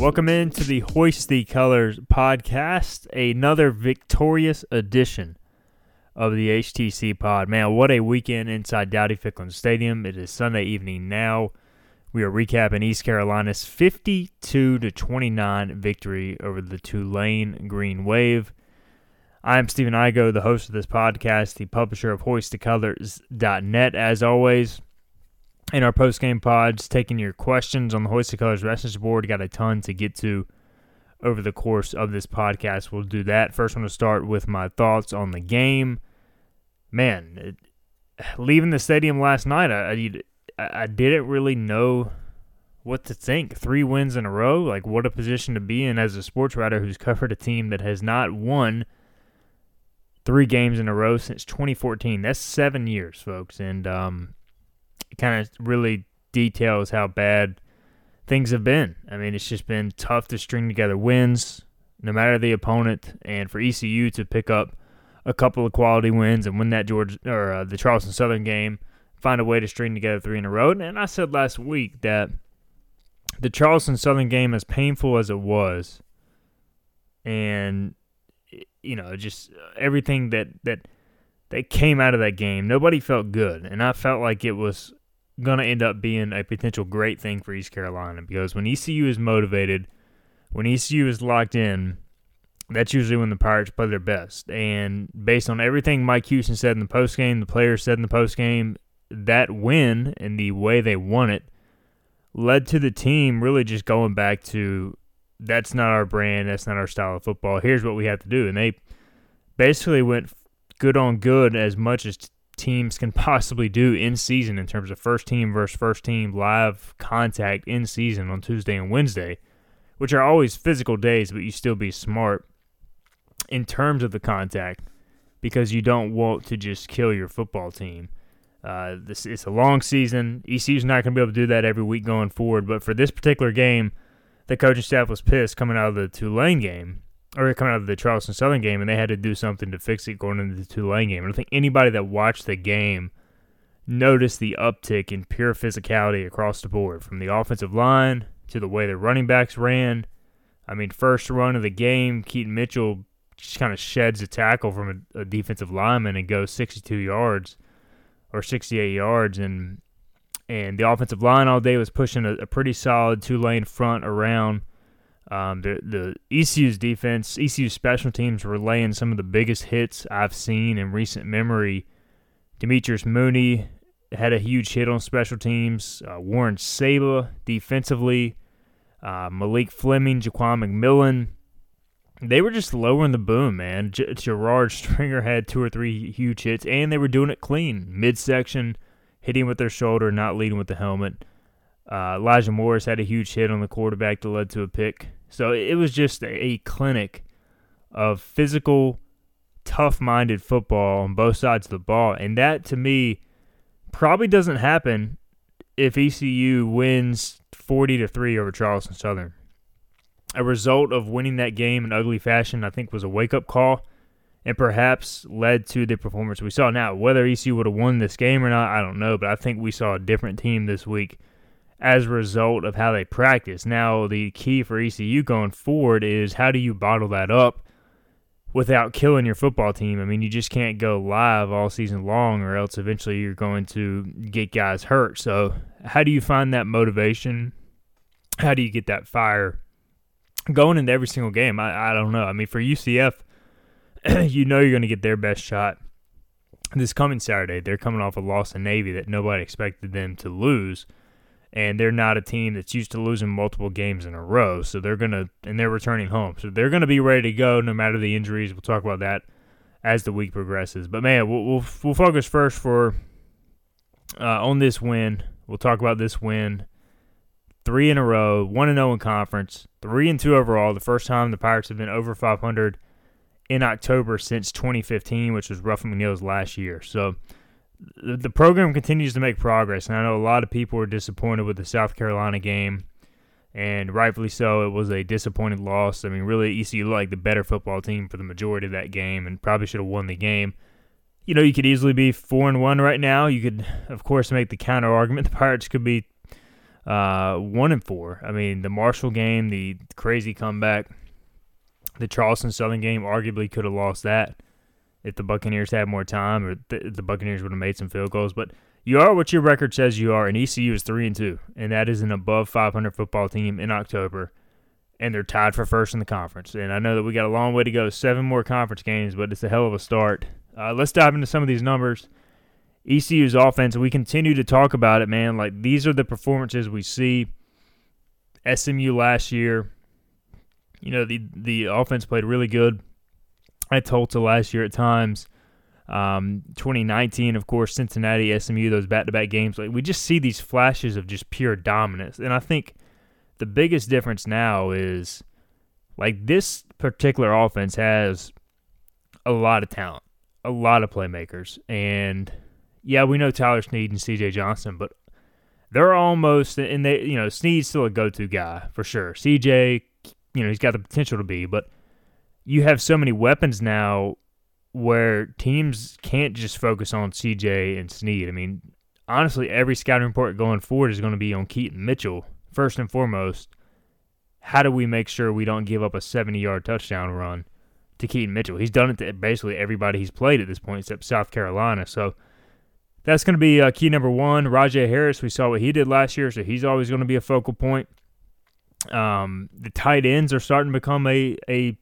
Welcome into the Hoist the Colors podcast, another victorious edition of the HTC pod. Man, what a weekend inside Dowdy Ficklen Stadium. It is Sunday evening now. We are recapping East Carolina's 52 to 29 victory over the Tulane Green Wave. I'm Stephen Igo, the host of this podcast, the publisher of HoistTheColors.net. As always, in our post-game pods, taking your questions on the Hoist the Colors message board. Got a ton to get to over the course of this podcast. We'll do that. First, I want to start with my thoughts on the game. Man, it, leaving the stadium last night, I, I, I didn't really know what to think. Three wins in a row, like what a position to be in as a sports writer who's covered a team that has not won three games in a row since 2014. That's seven years, folks, and um, kind of really details how bad things have been. I mean, it's just been tough to string together wins, no matter the opponent, and for ECU to pick up a couple of quality wins and win that George or uh, the Charleston Southern game, find a way to string together three in a row. And I said last week that the Charleston Southern game, as painful as it was, and you know, just everything that that that came out of that game, nobody felt good, and I felt like it was going to end up being a potential great thing for East Carolina because when ECU is motivated, when ECU is locked in, that's usually when the Pirates play their best. And based on everything Mike Houston said in the postgame, the players said in the postgame, that win and the way they won it led to the team really just going back to that's not our brand, that's not our style of football. Here's what we have to do. And they basically went good on good as much as teams can possibly do in season in terms of first team versus first team live contact in season on Tuesday and Wednesday, which are always physical days, but you still be smart in terms of the contact because you don't want to just kill your football team. Uh, this it's a long season. ECU's not going to be able to do that every week going forward, but for this particular game, the coaching staff was pissed coming out of the Tulane game or coming out of the Charleston Southern game, and they had to do something to fix it going into the Tulane game. I think anybody that watched the game noticed the uptick in pure physicality across the board, from the offensive line to the way the running backs ran. I mean, first run of the game, Keaton Mitchell just kind of sheds a tackle from a, a defensive lineman and goes 62 yards or 68 yards, and and the offensive line all day was pushing a, a pretty solid Tulane front around um, the the ECU's defense, ECU's special teams were laying some of the biggest hits I've seen in recent memory. Demetrius Mooney had a huge hit on special teams. Uh, Warren Saba defensively, uh, Malik Fleming, Jaquan McMillan. They were just lowering the boom, man. J- Gerard Stringer had two or three huge hits, and they were doing it clean. Midsection, hitting with their shoulder, not leading with the helmet. Uh, Elijah Morris had a huge hit on the quarterback that led to a pick. So it was just a clinic of physical, tough minded football on both sides of the ball. And that to me probably doesn't happen if ECU wins 40 to 3 over Charleston Southern. A result of winning that game in ugly fashion, I think, was a wake up call and perhaps led to the performance we saw. Now, whether ECU would have won this game or not, I don't know, but I think we saw a different team this week as a result of how they practice. Now, the key for ECU going forward is how do you bottle that up without killing your football team? I mean, you just can't go live all season long, or else eventually you're going to get guys hurt. So, how do you find that motivation? How do you get that fire going into every single game? I, I don't know. I mean, for UCF, you know you're going to get their best shot this coming Saturday. They're coming off a loss to Navy that nobody expected them to lose and they're not a team that's used to losing multiple games in a row. So they're gonna and they're returning home, so they're gonna be ready to go no matter the injuries. We'll talk about that as the week progresses. But man, we'll we'll, we'll focus first for uh, on this win. We'll talk about this win. Three in a row, one and zero oh in conference, three and two overall. The first time the Pirates have been over 500 in October since 2015, which was Ruffin McNeill's last year. So the program continues to make progress, and I know a lot of people were disappointed with the South Carolina game, and rightfully so. It was a disappointing loss. I mean, really, ECU like the better football team for the majority of that game, and probably should have won the game. You know, you could easily be four and one right now. You could, of course, make the counter argument the Pirates could be uh, one and four. I mean, the Marshall game, the crazy comeback, the Charleston Southern game, arguably could have lost that if the Buccaneers had more time, or th- the Buccaneers would have made some field goals. But you are what your record says you are, and ECU is three and two, and that is an above 500 football team in October, and they're tied for first in the conference. And I know that we got a long way to go, seven more conference games, but it's a hell of a start. Uh, let's dive into some of these numbers. ECU's offense, we continue to talk about it, man. Like these are the performances we see. SMU last year, you know, the the offense played really good at Tulsa last year at times. Um, 2019, of course, Cincinnati, SMU, those back-to-back games. Like we just see these flashes of just pure dominance, and I think the biggest difference now is like this particular offense has a lot of talent, a lot of playmakers, and yeah, we know Tyler Snead and C.J. Johnson, but they're almost and they you know Snead's still a go-to guy for sure. C.J. you know he's got the potential to be, but you have so many weapons now where teams can't just focus on C.J. and Snead. I mean, honestly, every scouting report going forward is going to be on Keaton Mitchell first and foremost. How do we make sure we don't give up a 70-yard touchdown run to Keaton Mitchell? He's done it to basically everybody he's played at this point except South Carolina. So that's going to be uh, key number one. Rahjai Harris, we saw what he did last year, so he's always going to be a focal point. Um, the tight ends are starting to become a, a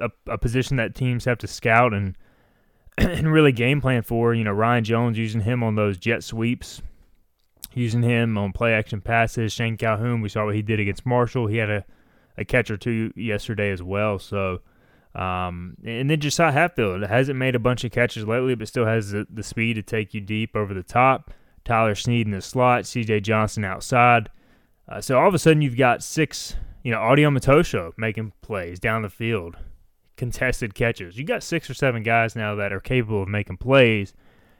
a, a position that teams have to scout and and really game plan for. You know, Ryan Jones using him on those jet sweeps, using him on play action passes. Shane Calhoun, we saw what he did against Marshall. He had a, a catch or two yesterday as well. So um, and then Josiah Hatfield hasn't made a bunch of catches lately, but still has the, the speed to take you deep over the top. Tyler Snead in the slot, C.J. Johnson outside. Uh, so all of a sudden you've got six, you know, Audie Omotosho making plays down the field, contested catches. You got six or seven guys now that are capable of making plays.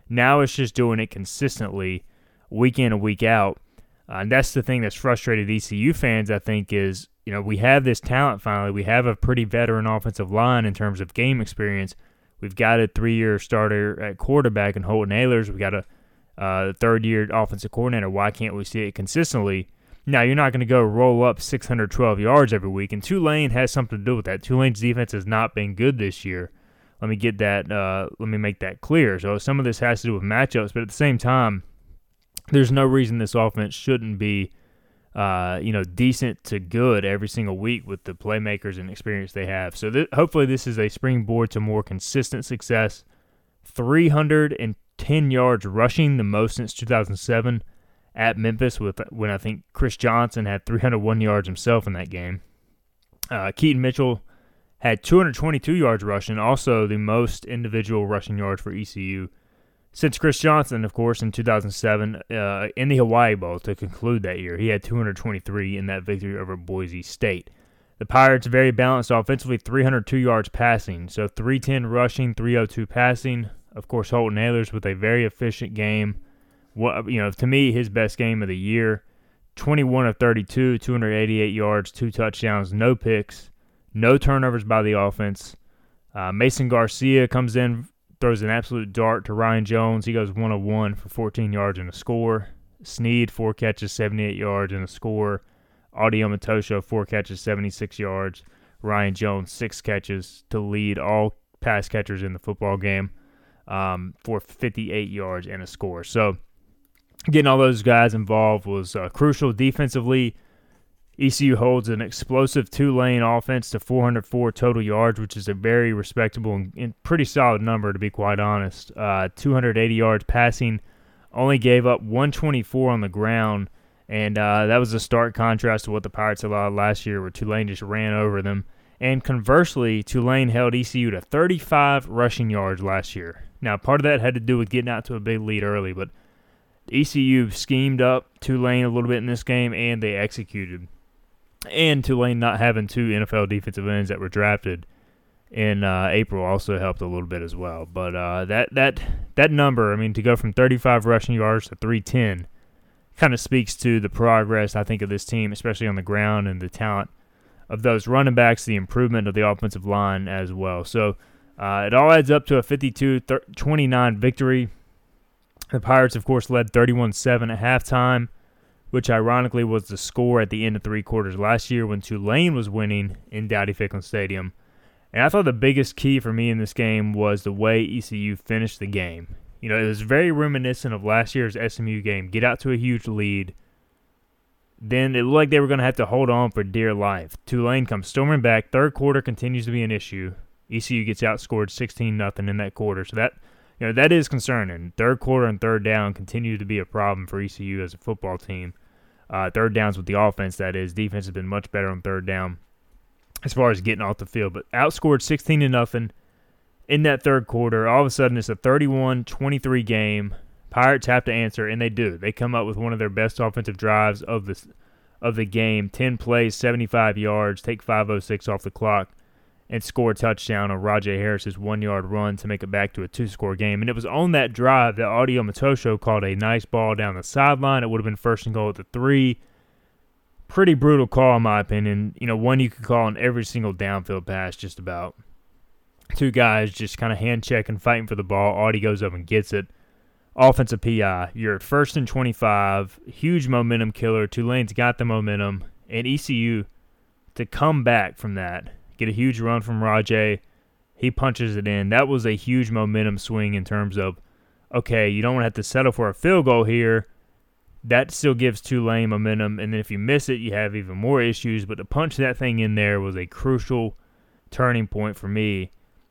Now it's just doing it consistently, week in and week out. Uh, and that's the thing that's frustrated ECU fans, I think, is you know, we have this talent finally. We have a pretty veteran offensive line in terms of game experience. We've got a three-year starter at quarterback in Holton Ahlers. We've got a uh, third-year offensive coordinator. Why can't we see it consistently? Now, you're not going to go roll up 612 yards every week, and Tulane has something to do with that. Tulane's defense has not been good this year. Let me get that. Uh, let me make that clear. So some of this has to do with matchups, but at the same time, there's no reason this offense shouldn't be uh, you know, decent to good every single week with the playmakers and experience they have. So th- hopefully, this is a springboard to more consistent success. 310 yards rushing, the most since 2007 at Memphis, with when I think Chris Johnson had 301 yards himself in that game. Uh, Keaton Mitchell had 222 yards rushing, also the most individual rushing yards for ECU since Chris Johnson, of course, in 2007 uh, in the Hawaii Bowl to conclude that year. He had 223 in that victory over Boise State. The Pirates very balanced offensively, 302 yards passing, so 310 rushing, 302 passing. Of course, Holton Ahlers with a very efficient game. What you know, to me, his best game of the year. 21 of 32, 288 yards, two touchdowns, no picks, no turnovers by the offense. Uh, Mason Garcia comes in throws an absolute dart to Ryan Jones. He goes one of one for 14 yards and a score. Snead, four catches, 78 yards and a score. Audie Omotosho, four catches, 76 yards. Ryan Jones, six catches to lead all pass catchers in the football game um, for 58 yards and a score. So getting all those guys involved was uh, crucial defensively. ECU holds an explosive Tulane offense to 404 total yards, which is a very respectable and, pretty solid number, to be quite honest. Uh, 280 yards passing, only gave up 124 on the ground, and uh, that was a stark contrast to what the Pirates allowed last year, where Tulane just ran over them. And conversely, Tulane held ECU to 35 rushing yards last year. Now, part of that had to do with getting out to a big lead early, but ECU schemed up Tulane a little bit in this game, and they executed and Tulane not having two NFL defensive ends that were drafted in uh, April also helped a little bit as well. But uh, that that that number, I mean, to go from 35 rushing yards to 310, kind of speaks to the progress I think of this team, especially on the ground and the talent of those running backs, the improvement of the offensive line as well. So uh, it all adds up to a 52-29 victory. The Pirates, of course, led 31-7 at halftime which ironically was the score at the end of three quarters last year when Tulane was winning in Dowdy Ficklen Stadium. And I thought the biggest key for me in this game was the way ECU finished the game. You know, it was very reminiscent of last year's SMU game. Get out to a huge lead. Then it looked like they were going to have to hold on for dear life. Tulane comes storming back. Third quarter continues to be an issue. ECU gets outscored 16 0 in that quarter. So that you know that is concerning. Third quarter and third down continue to be a problem for ECU as a football team. Uh, third downs with the offense, that is. Defense has been much better on third down as far as getting off the field, but outscored 16 to nothing in that third quarter. All of a sudden, it's a 31-23 game. Pirates have to answer, and they do. They come up with one of their best offensive drives of the of the game. 10 plays, 75 yards, take 506 off the clock, and score a touchdown on Rahjai Harris's one-yard run to make it back to a two-score game. And it was on that drive that Audie Omotosho called a nice ball down the sideline. It would have been first and goal at the three pretty brutal call in my opinion. You know, one you could call on every single downfield pass, just about. Two guys just kind of hand checking, fighting for the ball. Audie goes up and gets it. Offensive PI. You're at first and 25. Huge momentum killer. Tulane's got the momentum. And ECU to come back from that, get a huge run from Rahjai. He punches it in. That was a huge momentum swing in terms of, okay, you don't want to have to settle for a field goal here that still gives Tulane momentum. And then if you miss it, you have even more issues. But to punch that thing in there was a crucial turning point for me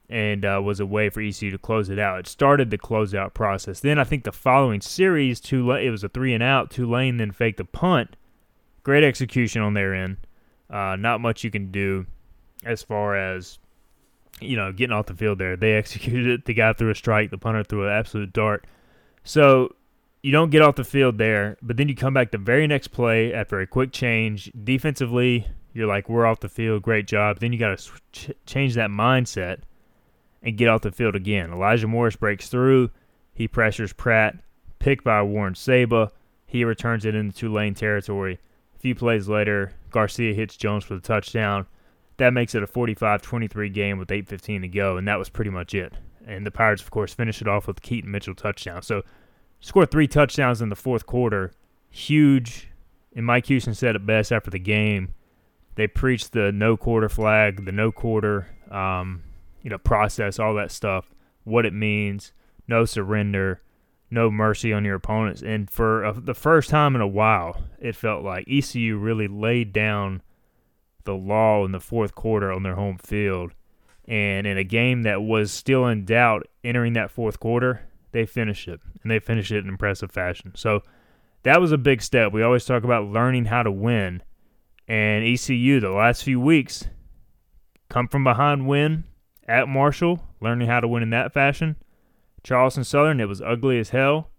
and uh, was a way for ECU to close it out. It started the closeout process. Then I think the following series, Tulane, it was a three and out. Tulane then faked a punt. Great execution on their end. Uh, not much you can do as far as you know getting off the field there. They executed it. The guy threw a strike. The punter threw an absolute dart. So you don't get off the field there, but then you come back the very next play after a quick change. Defensively, you're like, we're off the field, great job. Then you got to ch- change that mindset and get off the field again. Elijah Morris breaks through. He pressures Pratt, picked by Warren Saba. He returns it into Tulane territory. A few plays later, Garcia hits Jones for the touchdown. That makes it a 45 23 game with 8.15 to go, and that was pretty much it. And the Pirates, of course, finish it off with Keaton Mitchell touchdown. So scored three touchdowns in the fourth quarter. Huge. And Mike Houston said it best after the game. They preached the no quarter flag, the no quarter, um, you know, process, all that stuff, what it means, no surrender, no mercy on your opponents. And for uh, the first time in a while, it felt like ECU really laid down the law in the fourth quarter on their home field. And in a game that was still in doubt entering that fourth quarter, they finished it, and they finished it in impressive fashion. So that was a big step. We always talk about learning how to win, and ECU the last few weeks come from behind win at Marshall, learning how to win in that fashion. Charleston Southern, it was ugly as hell,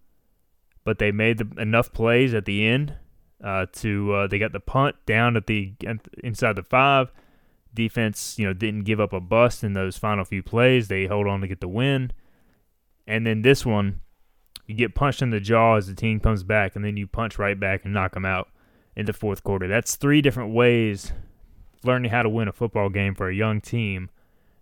but they made the, enough plays at the end uh, to uh, they got the punt down at the inside the five. Defense, you know, didn't give up a bust in those final few plays. They hold on to get the win. And then this one, you get punched in the jaw as the team comes back, and then you punch right back and knock them out in the fourth quarter. That's three different ways learning how to win a football game for a young team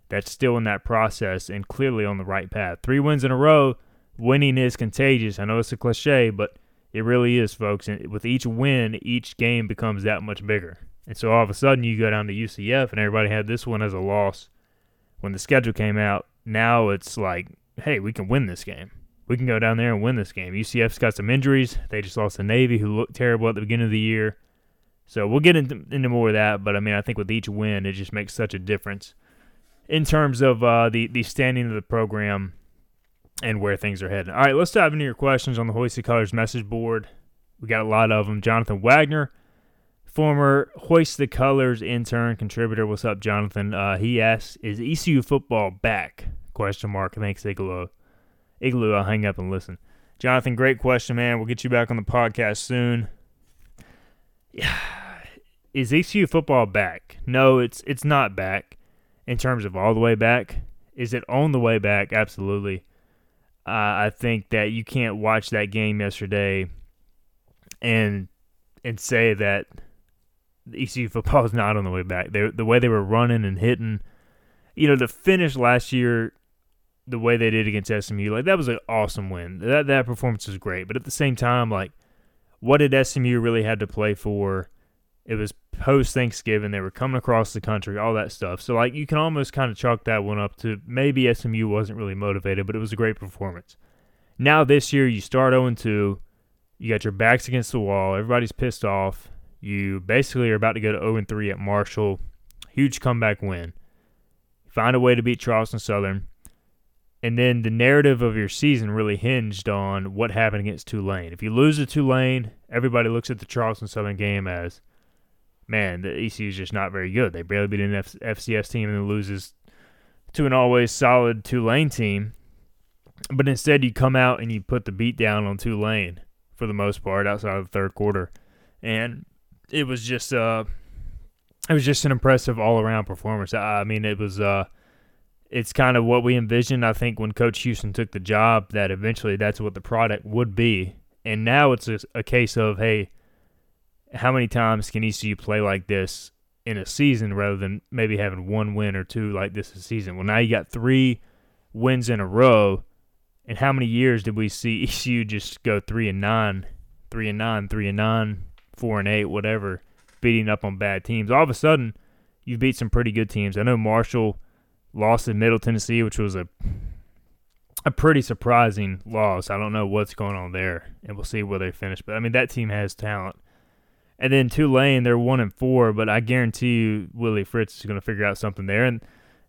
that's still in that process and clearly on the right path. Three wins in a row, winning is contagious. I know it's a cliche, but it really is, folks. And with each win, each game becomes that much bigger. And so all of a sudden, you go down to UCF, and everybody had this one as a loss. When the schedule came out, now it's like hey, we can win this game. We can go down there and win this game. UCF's got some injuries. They just lost the Navy, who looked terrible at the beginning of the year. So we'll get into, into more of that. But I mean, I think with each win, it just makes such a difference in terms of uh, the the standing of the program and where things are heading. All right, let's dive into your questions on the Hoist the Colors message board. We got a lot of them. Jonathan Wagner, former Hoist the Colors intern contributor. What's up, Jonathan? Uh, he asks, "Is ECU football back?" Question mark. Thanks, Igloo. Igloo, I'll hang up and listen. Jonathan, great question, man. We'll get you back on the podcast soon. Yeah. Is ECU football back? No, it's it's not back in terms of all the way back. Is it on the way back? Absolutely. Uh, I think that you can't watch that game yesterday and and say that ECU football is not on the way back. They, the way they were running and hitting, you know, the finish last year the way they did against SMU, like that was an awesome win. That that performance was great, but at the same time, like what did SMU really had to play for? It was post Thanksgiving. They were coming across the country, all that stuff. So like you can almost kind of chalk that one up to maybe SMU wasn't really motivated, but it was a great performance. Now this year you start 0 2. You got your backs against the wall. Everybody's pissed off. You basically are about to go to 0 3 at Marshall. Huge comeback win. Find a way to beat Charleston Southern. And then the narrative of your season really hinged on what happened against Tulane. If you lose to Tulane, everybody looks at the Charleston Southern game as, man, the ECU is just not very good. They barely beat an F- FCS team and then loses to an always solid Tulane team. But instead, you come out and you put the beat down on Tulane for the most part outside of the third quarter, and it was just uh, it was just an impressive all around performance. I mean, it was uh, it's kind of what we envisioned. I think when Coach Houston took the job, that eventually that's what the product would be, and now it's a, a case of hey, how many times can ECU play like this in a season rather than maybe having one win or two like this a season? Well, now you got three wins in a row and how many years did we see ECU just go three and nine, three and nine, three and nine, four and eight, whatever, beating up on bad teams? All of a sudden, you beat some pretty good teams. I know Marshall lost in Middle Tennessee, which was a a pretty surprising loss. I don't know what's going on there, and we'll see where they finish. But I mean, that team has talent. And then Tulane, they're one and four, but I guarantee you Willie Fritz is going to figure out something there. And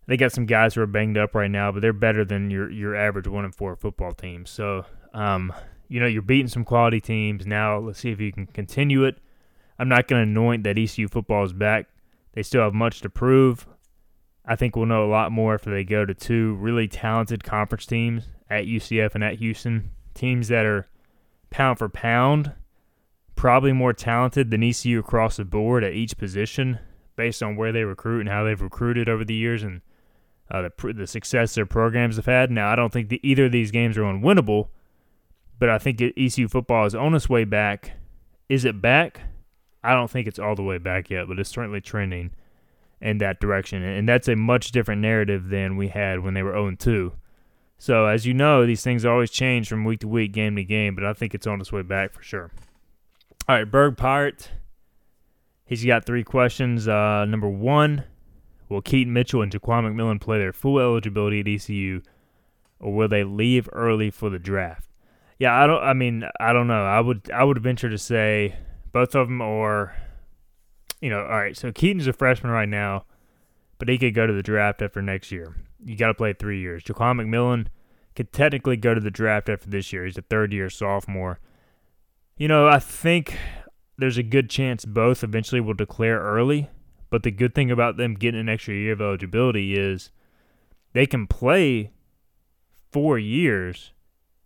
they got some guys who are banged up right now, but they're better than your your average one and four football team. So, um, you know, you're beating some quality teams. Now, let's see if you can continue it. I'm not going to anoint that ECU football is back. They still have much to prove. I think we'll know a lot more if they go to two really talented conference teams at UCF and at Houston. Teams that are pound for pound, probably more talented than ECU across the board at each position based on where they recruit and how they've recruited over the years and uh, the the success their programs have had. Now, I don't think the, either of these games are unwinnable, but I think ECU football is on its way back. Is it back? I don't think it's all the way back yet, but it's certainly trending in that direction, and that's a much different narrative than we had when they were 0 2. So, as you know, these things always change from week to week, game to game, but I think it's on its way back for sure. All right, Berg Pirate. He's got three questions. Uh, number one, Will Keaton Mitchell and Jaquan McMillan play their full eligibility at ECU, or will they leave early for the draft? Yeah, I don't. I mean, I don't know. I would. I would venture to say both of them, or you know, all right. So Keaton's a freshman right now, but he could go to the draft after next year. You got to play three years. Jaquan McMillan could technically go to the draft after this year. He's a third year sophomore. You know, I think there's a good chance both eventually will declare early but the good thing about them getting an extra year of eligibility is they can play four years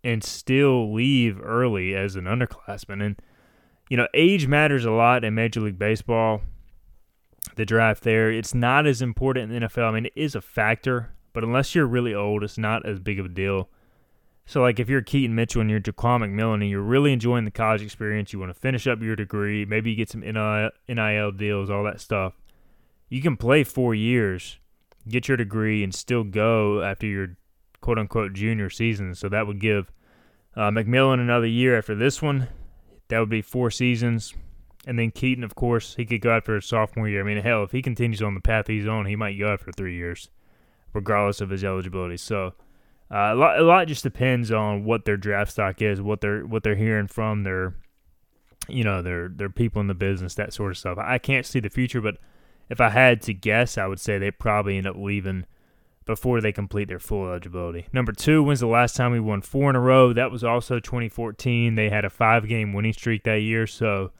and still leave early as an underclassman. And, you know, age matters a lot in Major League Baseball. The draft there, it's not as important in the NFL. I mean, it is a factor, but unless you're really old, it's not as big of a deal. So, like, if you're Keaton Mitchell and you're Jaquan McMillan and you're really enjoying the college experience, you want to finish up your degree, maybe you get some NIL deals, all that stuff you can play four years, get your degree, and still go after your quote unquote junior season. So that would give uh, McMillan another year after this one. That would be four seasons. And then Keaton, of course, he could go after his sophomore year. I mean, hell, if he continues on the path he's on, he might go after three years, regardless of his eligibility. So uh, a lot, a lot just depends on what their draft stock is, what they're what they're hearing from their, you know, their their people in the business, that sort of stuff. I can't see the future, but if I had to guess, I would say they probably end up leaving before they complete their full eligibility. Number two, when's the last time we won four in a row? That was also 2014. They had a five game winning streak that year. So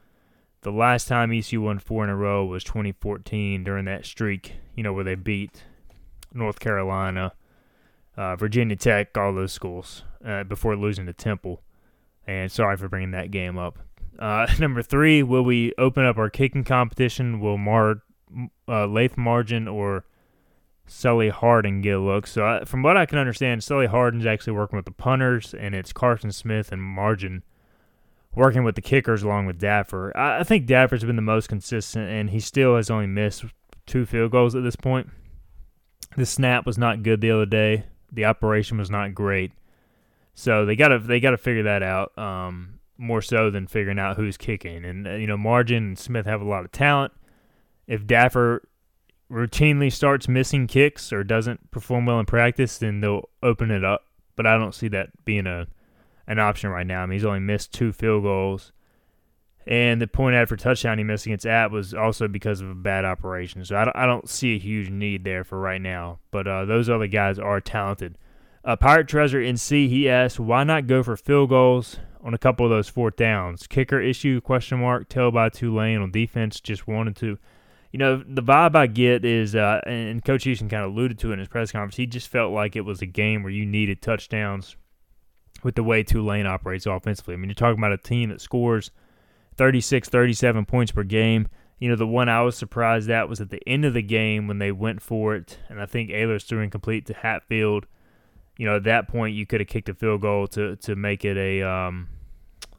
the last time ECU won four in a row was 2014 during that streak, you know, where they beat North Carolina, uh, Virginia Tech, all those schools uh, before losing to Temple. And sorry for bringing that game up. Uh, number three, will we open up our kicking competition? Will Mar uh, Lath Margin or Sully Hardin get a look. So, I, from what I can understand, Sully Hardin's actually working with the punters, and it's Carson Smith and Margin working with the kickers along with Daffer. I, I think Daffer's been the most consistent, and he still has only missed two field goals at this point. The snap was not good the other day. The operation was not great. So they gotta they gotta figure that out. Um, more so than figuring out who's kicking. And uh, you know, Margin and Smith have a lot of talent. If Daffer routinely starts missing kicks or doesn't perform well in practice, then they'll open it up. But I don't see that being a an option right now. I mean, he's only missed two field goals, and the point after touchdown he missed against App was also because of a bad operation. So I don't, I don't see a huge need there for right now. But uh, those other guys are talented. Uh, Pirate Treasure in C, he asked, why not go for field goals on a couple of those fourth downs? Kicker issue, question mark, tail by Tulane on defense, just wanted to. You know, the vibe I get is, uh, and Coach Houston kind of alluded to it in his press conference, he just felt like it was a game where you needed touchdowns with the way Tulane operates offensively. I mean, you're talking about a team that scores 36, 37 points per game. You know, the one I was surprised at was at the end of the game when they went for it, and I think Ahlers threw incomplete to Hatfield. You know, at that point, you could have kicked a field goal to to make it a um,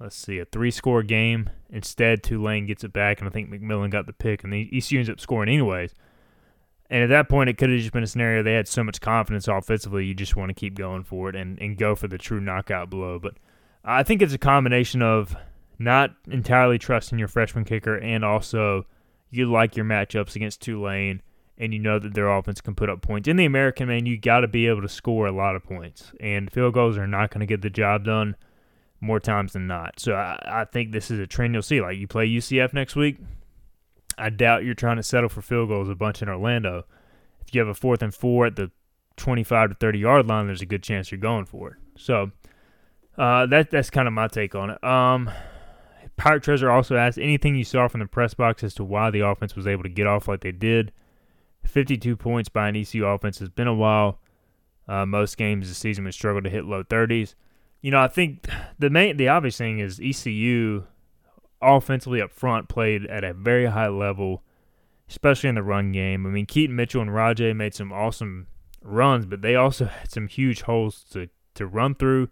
let's see, a three score game. Instead, Tulane gets it back, and I think McMillan got the pick, and the ECU ends up scoring anyways. And at that point, it could have just been a scenario they had so much confidence offensively, you just want to keep going for it and, and go for the true knockout blow. But I think it's a combination of not entirely trusting your freshman kicker and also you like your matchups against Tulane and you know that their offense can put up points. In the American, man, you got to be able to score a lot of points. And field goals are not going to get the job done more times than not. So I, I think this is a trend you'll see. Like you play UCF next week, I doubt you're trying to settle for field goals a bunch in Orlando. If you have a fourth and four at the 25 to 30 yard line, there's a good chance you're going for it. So uh, that that's kind of my take on it. Um, Pirate Treasure also asked anything you saw from the press box as to why the offense was able to get off like they did. 52 points by an ECU offense has been a while. Uh, most games this season we struggled to hit low 30s. You know, I think the main, the obvious thing is ECU offensively up front played at a very high level, especially in the run game. I mean, Keaton Mitchell and Rahjai made some awesome runs, but they also had some huge holes to, to run through.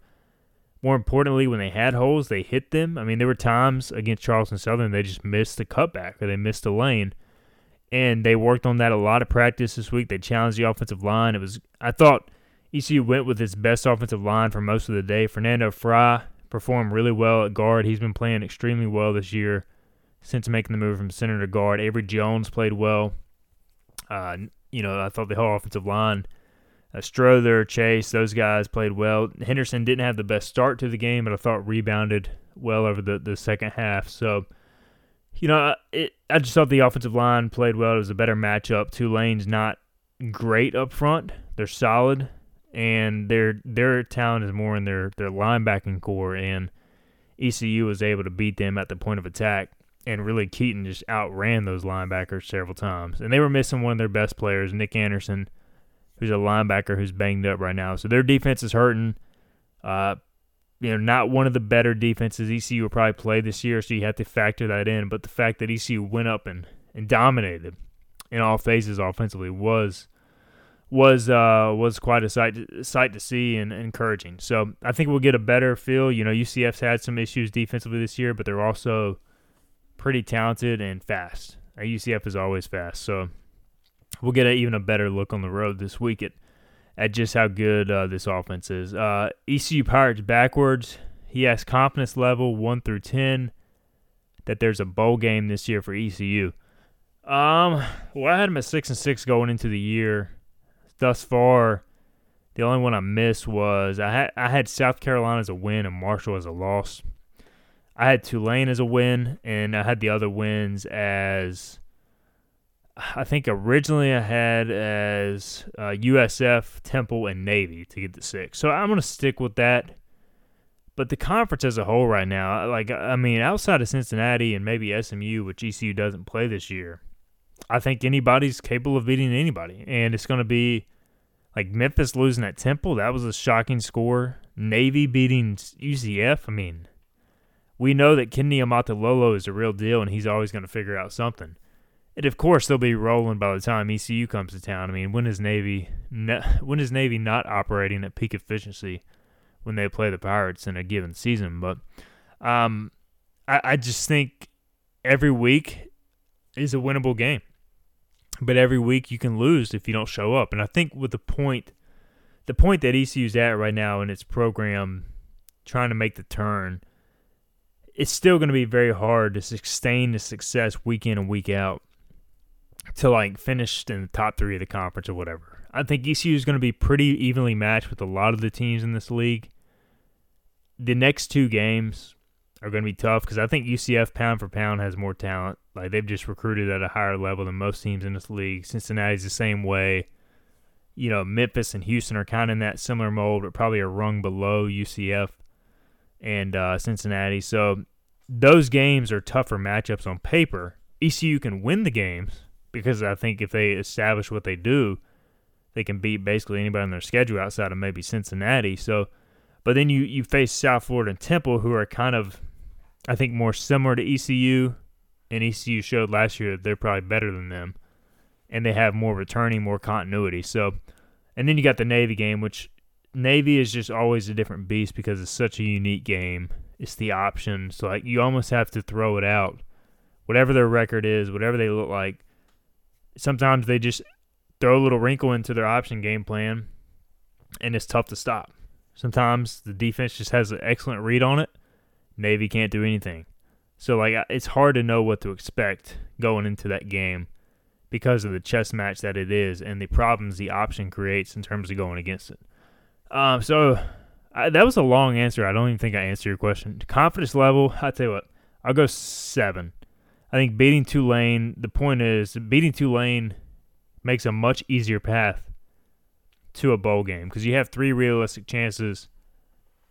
More importantly, when they had holes, they hit them. I mean, there were times against Charleston Southern they just missed the cutback or they missed a lane. And they worked on that a lot of practice this week. They challenged the offensive line. It was I thought ECU went with its best offensive line for most of the day. Fernando Fry performed really well at guard. He's been playing extremely well this year since making the move from center to guard. Avery Jones played well. Uh, you know, I thought the whole offensive line, Strother, Chase, those guys played well. Henderson didn't have the best start to the game, but I thought rebounded well over the, the second half. So, you know, it, I just thought the offensive line played well. It was a better matchup. Tulane's not great up front. They're solid and their their talent is more in their their linebacking core. And ECU was able to beat them at the point of attack, and really Keaton just outran those linebackers several times. And they were missing one of their best players, Nick Anderson, who's a linebacker who's banged up right now. So their defense is hurting. Uh, you know, not one of the better defenses ECU will probably play this year, so you have to factor that in. But the fact that ECU went up and, and dominated in all phases offensively was was uh, was quite a sight sight to see and encouraging. So I think we'll get a better feel. You know, UCF's had some issues defensively this year, but they're also pretty talented and fast. UCF is always fast, so we'll get a, even a better look on the road this week at at just how good uh, this offense is. Uh, ECU Pirates backwards. He has confidence level one through ten that there's a bowl game this year for ECU. Um, well, I had him at six and six going into the year thus far, the only one I missed was I had I had South Carolina as a win and Marshall as a loss. I had Tulane as a win, and I had the other wins as I think originally I had as uh, USF, Temple, and Navy to get the six. So I'm gonna stick with that. But the conference as a whole right now, like I mean, outside of Cincinnati and maybe SMU, which ECU doesn't play this year, I think anybody's capable of beating anybody, and it's going to be like Memphis losing at Temple. That was a shocking score. Navy beating UCF. I mean, we know that Ken Niumatalolo is a real deal, and he's always going to figure out something. And of course, they'll be rolling by the time ECU comes to town. I mean, when is Navy when is Navy not operating at peak efficiency when they play the Pirates in a given season? But um, I, I just think every week is a winnable game but every week you can lose if you don't show up. And I think with the point, the point that ECU's at right now in its program, trying to make the turn, it's still going to be very hard to sustain the success week in and week out to like finish in the top three of the conference or whatever. I think ECU is going to be pretty evenly matched with a lot of the teams in this league. The next two games are going to be tough because I think UCF pound for pound has more talent. Like they've just recruited at a higher level than most teams in this league. Cincinnati's the same way. You know, Memphis and Houston are kind of in that similar mold, but probably a rung below UCF and uh, Cincinnati. So those games are tougher matchups on paper. ECU can win the games because I think if they establish what they do, they can beat basically anybody on their schedule outside of maybe Cincinnati. So, but then you you face South Florida and Temple, who are kind of, I think, more similar to ECU, and ECU showed last year that they're probably better than them, and they have more returning, more continuity. So, and then you got the Navy game, which Navy is just always a different beast because it's such a unique game. It's the option, so like you almost have to throw it out, whatever their record is, whatever they look like. Sometimes they just throw a little wrinkle into their option game plan, and it's tough to stop. Sometimes the defense just has an excellent read on it. Navy can't do anything. So like it's hard to know what to expect going into that game because of the chess match that it is and the problems the option creates in terms of going against it. Um, so I, that was a long answer. I don't even think I answered your question. Confidence level, I tell you what, I'll go seven. I think beating Tulane. The point is beating Tulane makes a much easier path to a bowl game because you have three realistic chances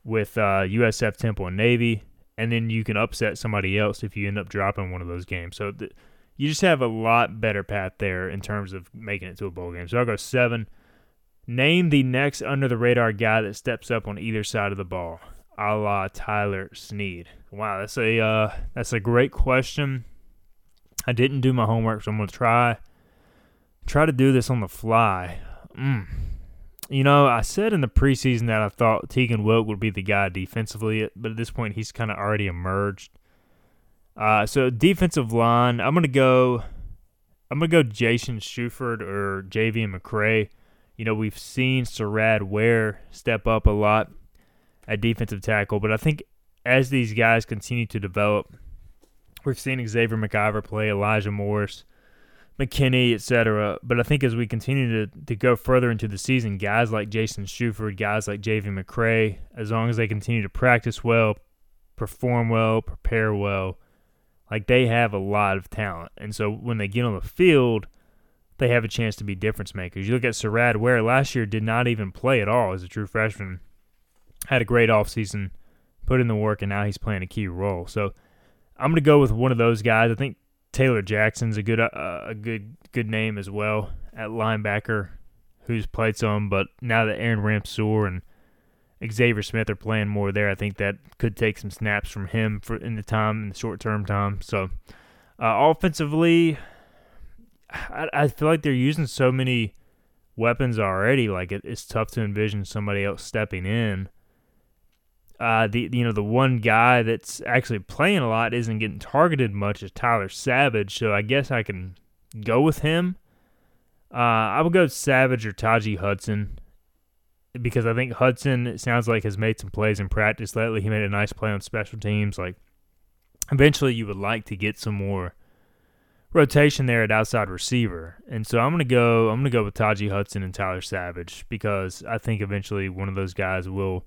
with uh, USF, Temple, and Navy, and then you can upset somebody else if you end up dropping one of those games. So th- you just have a lot better path there in terms of making it to a bowl game. So I'll go seven. Name the next under the radar guy that steps up on either side of the ball, a la Tyler Snead. Wow, that's a uh, that's a great question. I didn't do my homework, so I'm gonna try try to do this on the fly. Mm. You know, I said in the preseason that I thought Tegan Wilk would be the guy defensively, but at this point he's kind of already emerged. Uh, so defensive line, I'm gonna go. I'm gonna go Jason Shuford or Javian McCray. You know, we've seen Sarad Ware step up a lot at defensive tackle, but I think as these guys continue to develop, we've seen Xavier McIver play, Elijah Morris, McKinney, etc. But I think as we continue to, to go further into the season, guys like Jason Shuford, guys like Javian McCray, as long as they continue to practice well, perform well, prepare well, like they have a lot of talent. And so when they get on the field, they have a chance to be difference makers. You look at Sarad Ware last year did not even play at all as a true freshman. Had a great offseason, put in the work, and now he's playing a key role. So I'm going to go with one of those guys. I think Taylor Jackson's a good uh, a good good name as well at linebacker, who's played some. But now that Aaron Ramseur and Xavier Smith are playing more there, I think that could take some snaps from him for in the time in the short term time. So uh, offensively, I, I feel like they're using so many weapons already. Like it, it's tough to envision somebody else stepping in. Uh, the you know the one guy that's actually playing a lot isn't getting targeted much is Tyler Savage, so I guess I can go with him. Uh, I would go Savage or Taji Hudson because I think Hudson it sounds like has made some plays in practice lately. He made a nice play on special teams. Like eventually, you would like to get some more rotation there at outside receiver. And so I'm gonna go I'm gonna go with Taji Hudson and Tyler Savage because I think eventually one of those guys will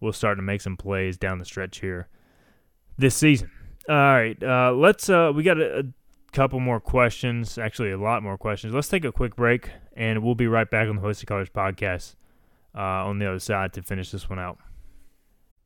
will start to make some plays down the stretch here this season. All right, uh, let's uh, we got a, a couple more questions, actually a lot more questions. Let's take a quick break and we'll be right back on the Hoist the Colors podcast uh, on the other side to finish this one out.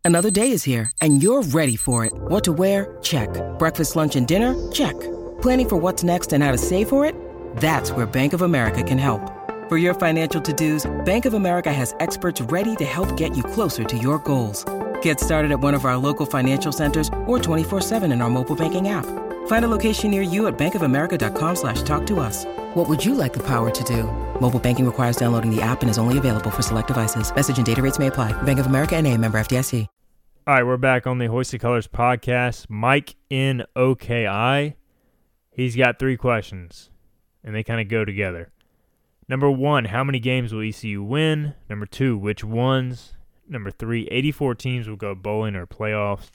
Another day is here and you're ready for it. What to wear? Check. Breakfast, lunch, and dinner? Check. Planning for what's next and how to save for it? That's where Bank of America can help. For your financial to-dos, Bank of America has experts ready to help get you closer to your goals. Get started at one of our local financial centers or 24-7 in our mobile banking app. Find a location near you at bankofamerica.com slash talk to us. What would you like the power to do? Mobile banking requires downloading the app and is only available for select devices. Message and data rates may apply. Bank of America and a member FDIC. All right, we're back on the Hoist the Colors podcast. Mike in OKI He's got three questions, and they kind of go together. Number one, how many games will ECU win? Number two, which ones? Number three, 84 teams will go bowling or playoffs.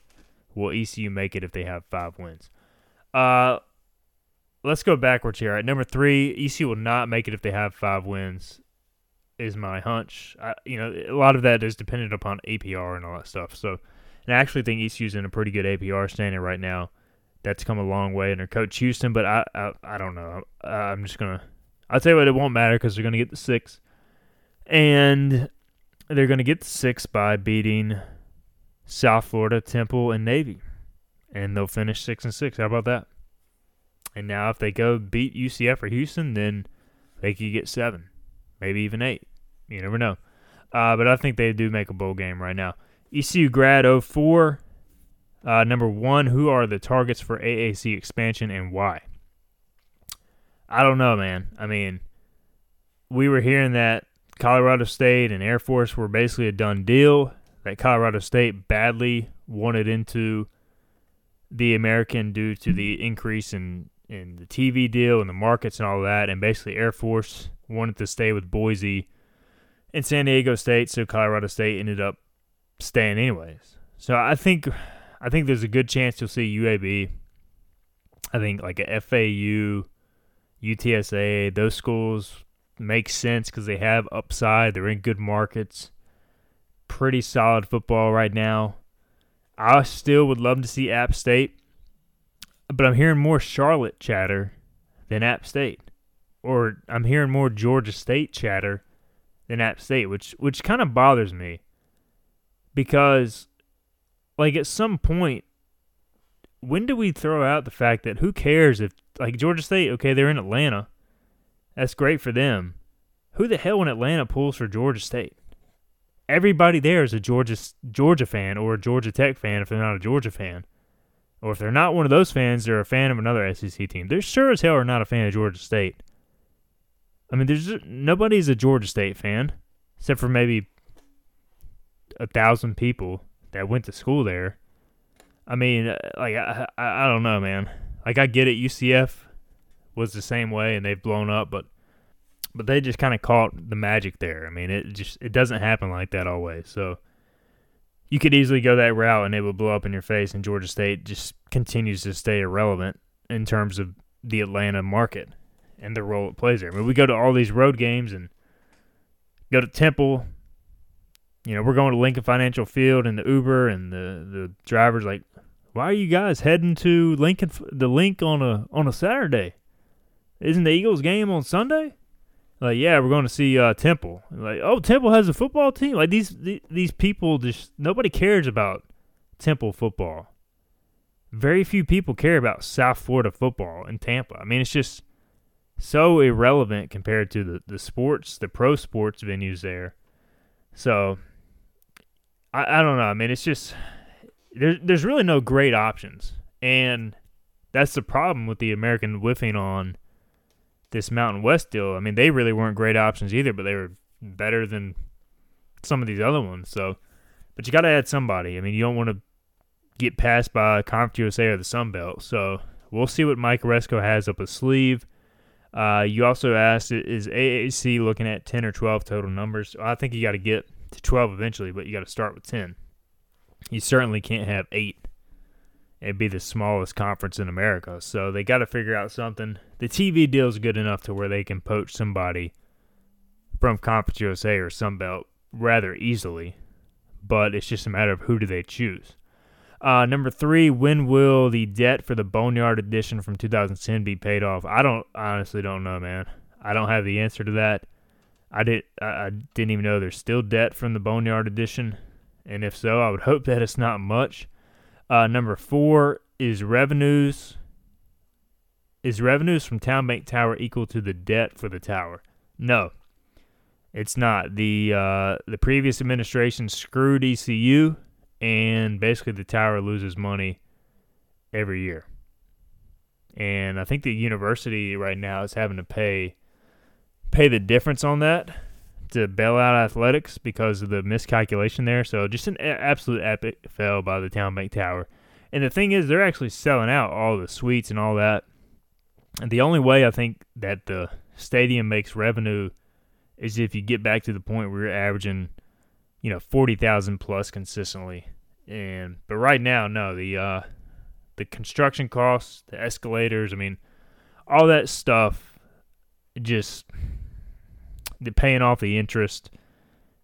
will ECU make it if they have five wins? Uh, let's go backwards here. At number three, ECU will not make it if they have five wins. Is my hunch. I, you know, a lot of that is dependent upon APR and all that stuff. So, and I actually think ECU's in a pretty good APR standing right now. That's come a long way under Coach Houston, but I, I, I don't know. I'm just gonna. I'll tell you what, it won't matter because they're gonna get the six, and they're gonna get the six by beating South Florida, Temple, and Navy, and they'll finish six and six. How about that? And now, if they go beat UCF or Houston, then they could get seven, maybe even eight. You never know. Uh, but I think they do make a bowl game right now. ECU grad 04. Uh, number one, who are the targets for AAC expansion and why? I don't know, man. I mean, we were hearing that Colorado State and Air Force were basically a done deal. That Colorado State badly wanted into the American due to the increase in in the TV deal and the markets and all that. And basically, Air Force wanted to stay with Boise and San Diego State, so Colorado State ended up staying anyways. So I think I think there's a good chance you'll see UAB. I think like a FAU, UTSA, those schools make sense because they have upside. They're in good markets. Pretty solid football right now. I still would love to see App State but I'm hearing more Charlotte chatter than App State, or I'm hearing more Georgia State chatter than App State, which which kind of bothers me because, like, at some point, when do we throw out the fact that who cares if like Georgia State? Okay, they're in Atlanta, that's great for them. Who the hell in Atlanta pulls for Georgia State? Everybody there is a Georgia Georgia fan or a Georgia Tech fan if they're not a Georgia fan or if they're not one of those fans, they're a fan of another SEC team. They're sure as hell are not a fan of Georgia State. I mean, there's nobody's a Georgia State fan except for maybe a thousand people that went to school there. I mean, uh, like I, I, I don't know, man. Like I get it, UCF was the same way and they've blown up, but but they just kind of caught the magic there. I mean, it just it doesn't happen like that always. So you could easily go that route and it would blow up in your face, and Georgia State just continues to stay irrelevant in terms of the Atlanta market and the role it plays there. I mean, we go to all these road games and go to Temple. You know, we're going to Lincoln Financial Field and the Uber and the the drivers like, why are you guys heading to Lincoln the Linc on a on a Saturday? Isn't the Eagles game on Sunday? like, yeah, we're going to see uh, Temple. Like, oh, Temple has a football team. Like these these people just nobody cares about Temple football. Very few people care about South Florida football in Tampa. I mean, it's just so irrelevant compared to the, the sports, the pro sports venues there. So I, I don't know. I mean, it's just there's there's really no great options, and that's the problem with the American whiffing on this Mountain West deal, I mean, they really weren't great options either, but they were better than some of these other ones. So, but you got to add somebody. I mean, you don't want to get passed by Conference USA or the Sun Belt. So we'll see what Mike Aresco has up his sleeve. Uh, you also asked, is AAC looking at 10 or 12 total numbers? I think you got to get to 12 eventually, but you got to start with 10. You certainly can't have eight and be the smallest conference in America. So they got to figure out something. The TV deal is good enough to where they can poach somebody from Conference USA or Sunbelt rather easily, but it's just a matter of who do they choose. Uh, number three, when will the debt for the Boneyard edition from 2010 be paid off? I don't honestly don't know, man. I don't have the answer to that. I did I didn't even know there's still debt from the Boneyard edition, and if so, I would hope that it's not much. Uh, number four is revenues. Is revenues from Town Bank Tower equal to the debt for the tower? No, it's not. the uh, The previous administration screwed ECU, and basically the tower loses money every year. And I think the university right now is having to pay pay the difference on that to bail out athletics because of the miscalculation there. So just an absolute epic fail by the Town Bank Tower. And the thing is, they're actually selling out all the suites and all that. And the only way I think that the stadium makes revenue is if you get back to the point where you're averaging, you know, forty thousand plus consistently And but right now, no, the uh, the construction costs, the escalators, I mean, all that stuff, just the paying off the interest,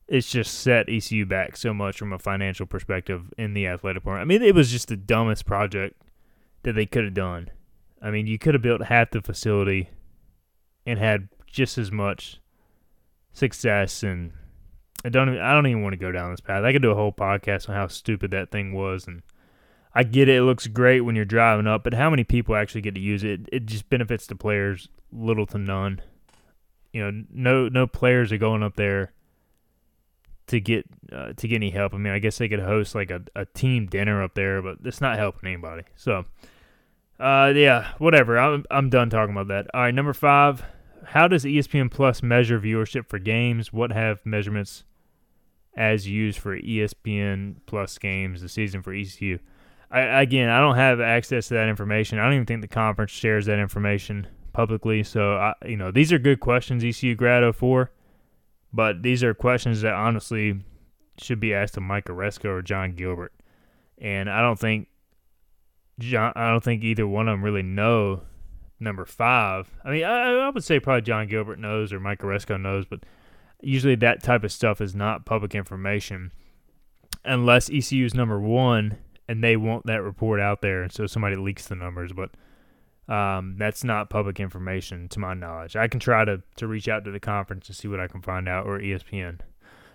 it's just set ECU back so much from a financial perspective in the athletic department. I mean, it was just the dumbest project that they could have done. I mean, you could have built half the facility and had just as much success and I don't even, I don't even want to go down this path. I could do a whole podcast on how stupid that thing was and I get it, it looks great when you're driving up, but how many people actually get to use it? It just benefits the players little to none. You know, no no players are going up there to get uh, to get any help. I mean, I guess they could host like a, a team dinner up there, but it's not helping anybody. So, uh, yeah, whatever. I'm I'm done talking about that. All right, number five. How does ESPN Plus measure viewership for games? What have measurements as used for ESPN Plus games this season for ECU? I, again, I don't have access to that information. I don't even think the conference shares that information publicly. So, I, you know, these are good questions ECU grad for. But these are questions that honestly should be asked to Mike Aresco or John Gilbert. And I don't think John I don't think either one of them really know number five. I mean, I, I would say probably John Gilbert knows or Mike Aresco knows, but usually that type of stuff is not public information unless ECU is number one and they want that report out there, and so somebody leaks the numbers. But um, that's not public information to my knowledge. I can try to, to reach out to the conference and see what I can find out or ESPN.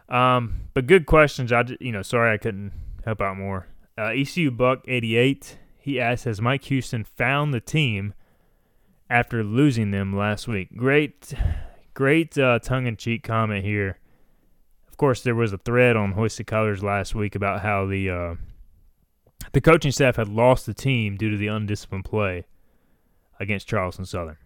Um, but good questions. I you know sorry I couldn't help out more. Uh, ECU Buck eighty eight. He asked, "Has Mike Houston found the team after losing them last week?" Great, great uh, tongue in cheek comment here. Of course, there was a thread on Hoist the Colors last week about how the uh, the coaching staff had lost the team due to the undisciplined play against Charleston Southern.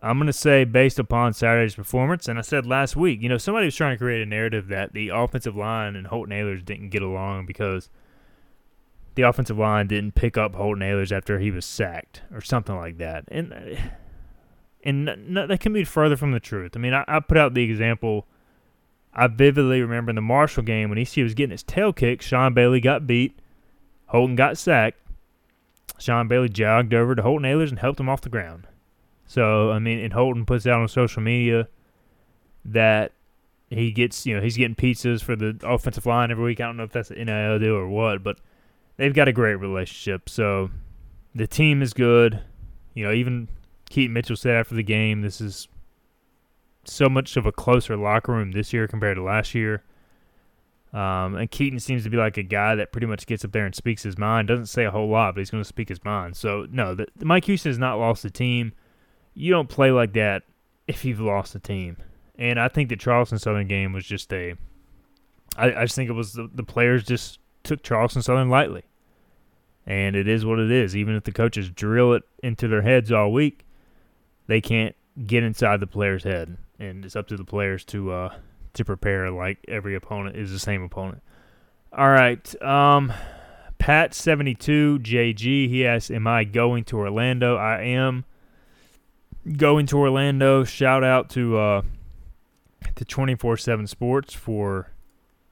I'm going to say based upon Saturday's performance, and I said last week, you know, somebody was trying to create a narrative that the offensive line and Holton Ahlers didn't get along because the offensive line didn't pick up Holton Ahlers after he was sacked or something like that. And and that can be further from the truth. I mean, I, I put out the example. I vividly remember in the Marshall game when ECU was getting his tail kicked, Sean Bailey got beat, Holton got sacked, Sean Bailey jogged over to Holton Ahlers and helped him off the ground. So I mean, and Holton puts out on social media that he gets, you know, he's getting pizzas for the offensive line every week. I don't know if that's an NIL deal or what, but they've got a great relationship. So the team is good. You know, even Keaton Mitchell said after the game, this is so much of a closer locker room this year compared to last year. Um, and Keaton seems to be like a guy that pretty much gets up there and speaks his mind. Doesn't say a whole lot, but he's going to speak his mind. So no, the, Mike Houston has not lost the team. You don't play like that if you've lost the team. And I think the Charleston Southern game was just a. I, I just think it was the, the players just took Charleston Southern lightly, and it is what it is. Even if the coaches drill it into their heads all week, they can't get inside the player's head, and it's up to the players to uh, to prepare like every opponent is the same opponent. All right. Um, Pat seventy two JG. He asks, "Am I going to Orlando?" I am going to Orlando. Shout out to uh, to twenty four seven Sports for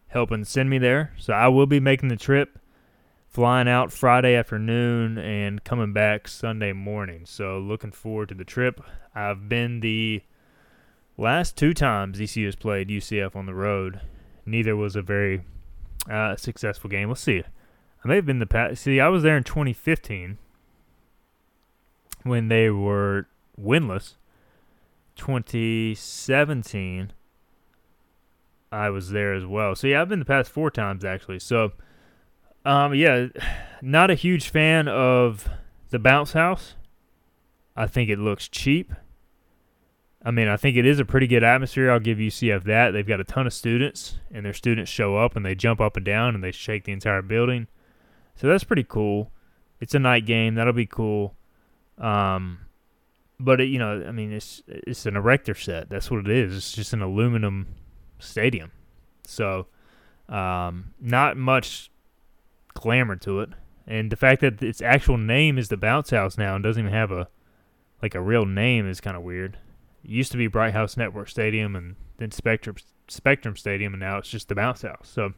helping send me there. So I will be making the trip, flying out Friday afternoon and coming back Sunday morning. So looking forward to the trip. I've been the Last two times ECU has played UCF on the road, neither was a very uh, successful game. We'll see. I may have been the past. See, I was there in 2015 when they were winless. 2017, I was there as well. So yeah, I've been the past four times actually. So, um, yeah, not a huge fan of the bounce house. I think it looks cheap. I mean, I think it is a pretty good atmosphere. I'll give UCF that. They've got a ton of students, and their students show up and they jump up and down and they shake the entire building. So that's pretty cool. It's a night game. That'll be cool. Um, but it, you know, I mean, it's it's an erector set. That's what it is. It's just an aluminum stadium. So, um, not much glamour to it. And the fact that its actual name is the Bounce House now and doesn't even have a like a real name is kind of weird. Used to be Bright House Network Stadium and then Spectrum Spectrum Stadium, and now it's just the Bounce House. So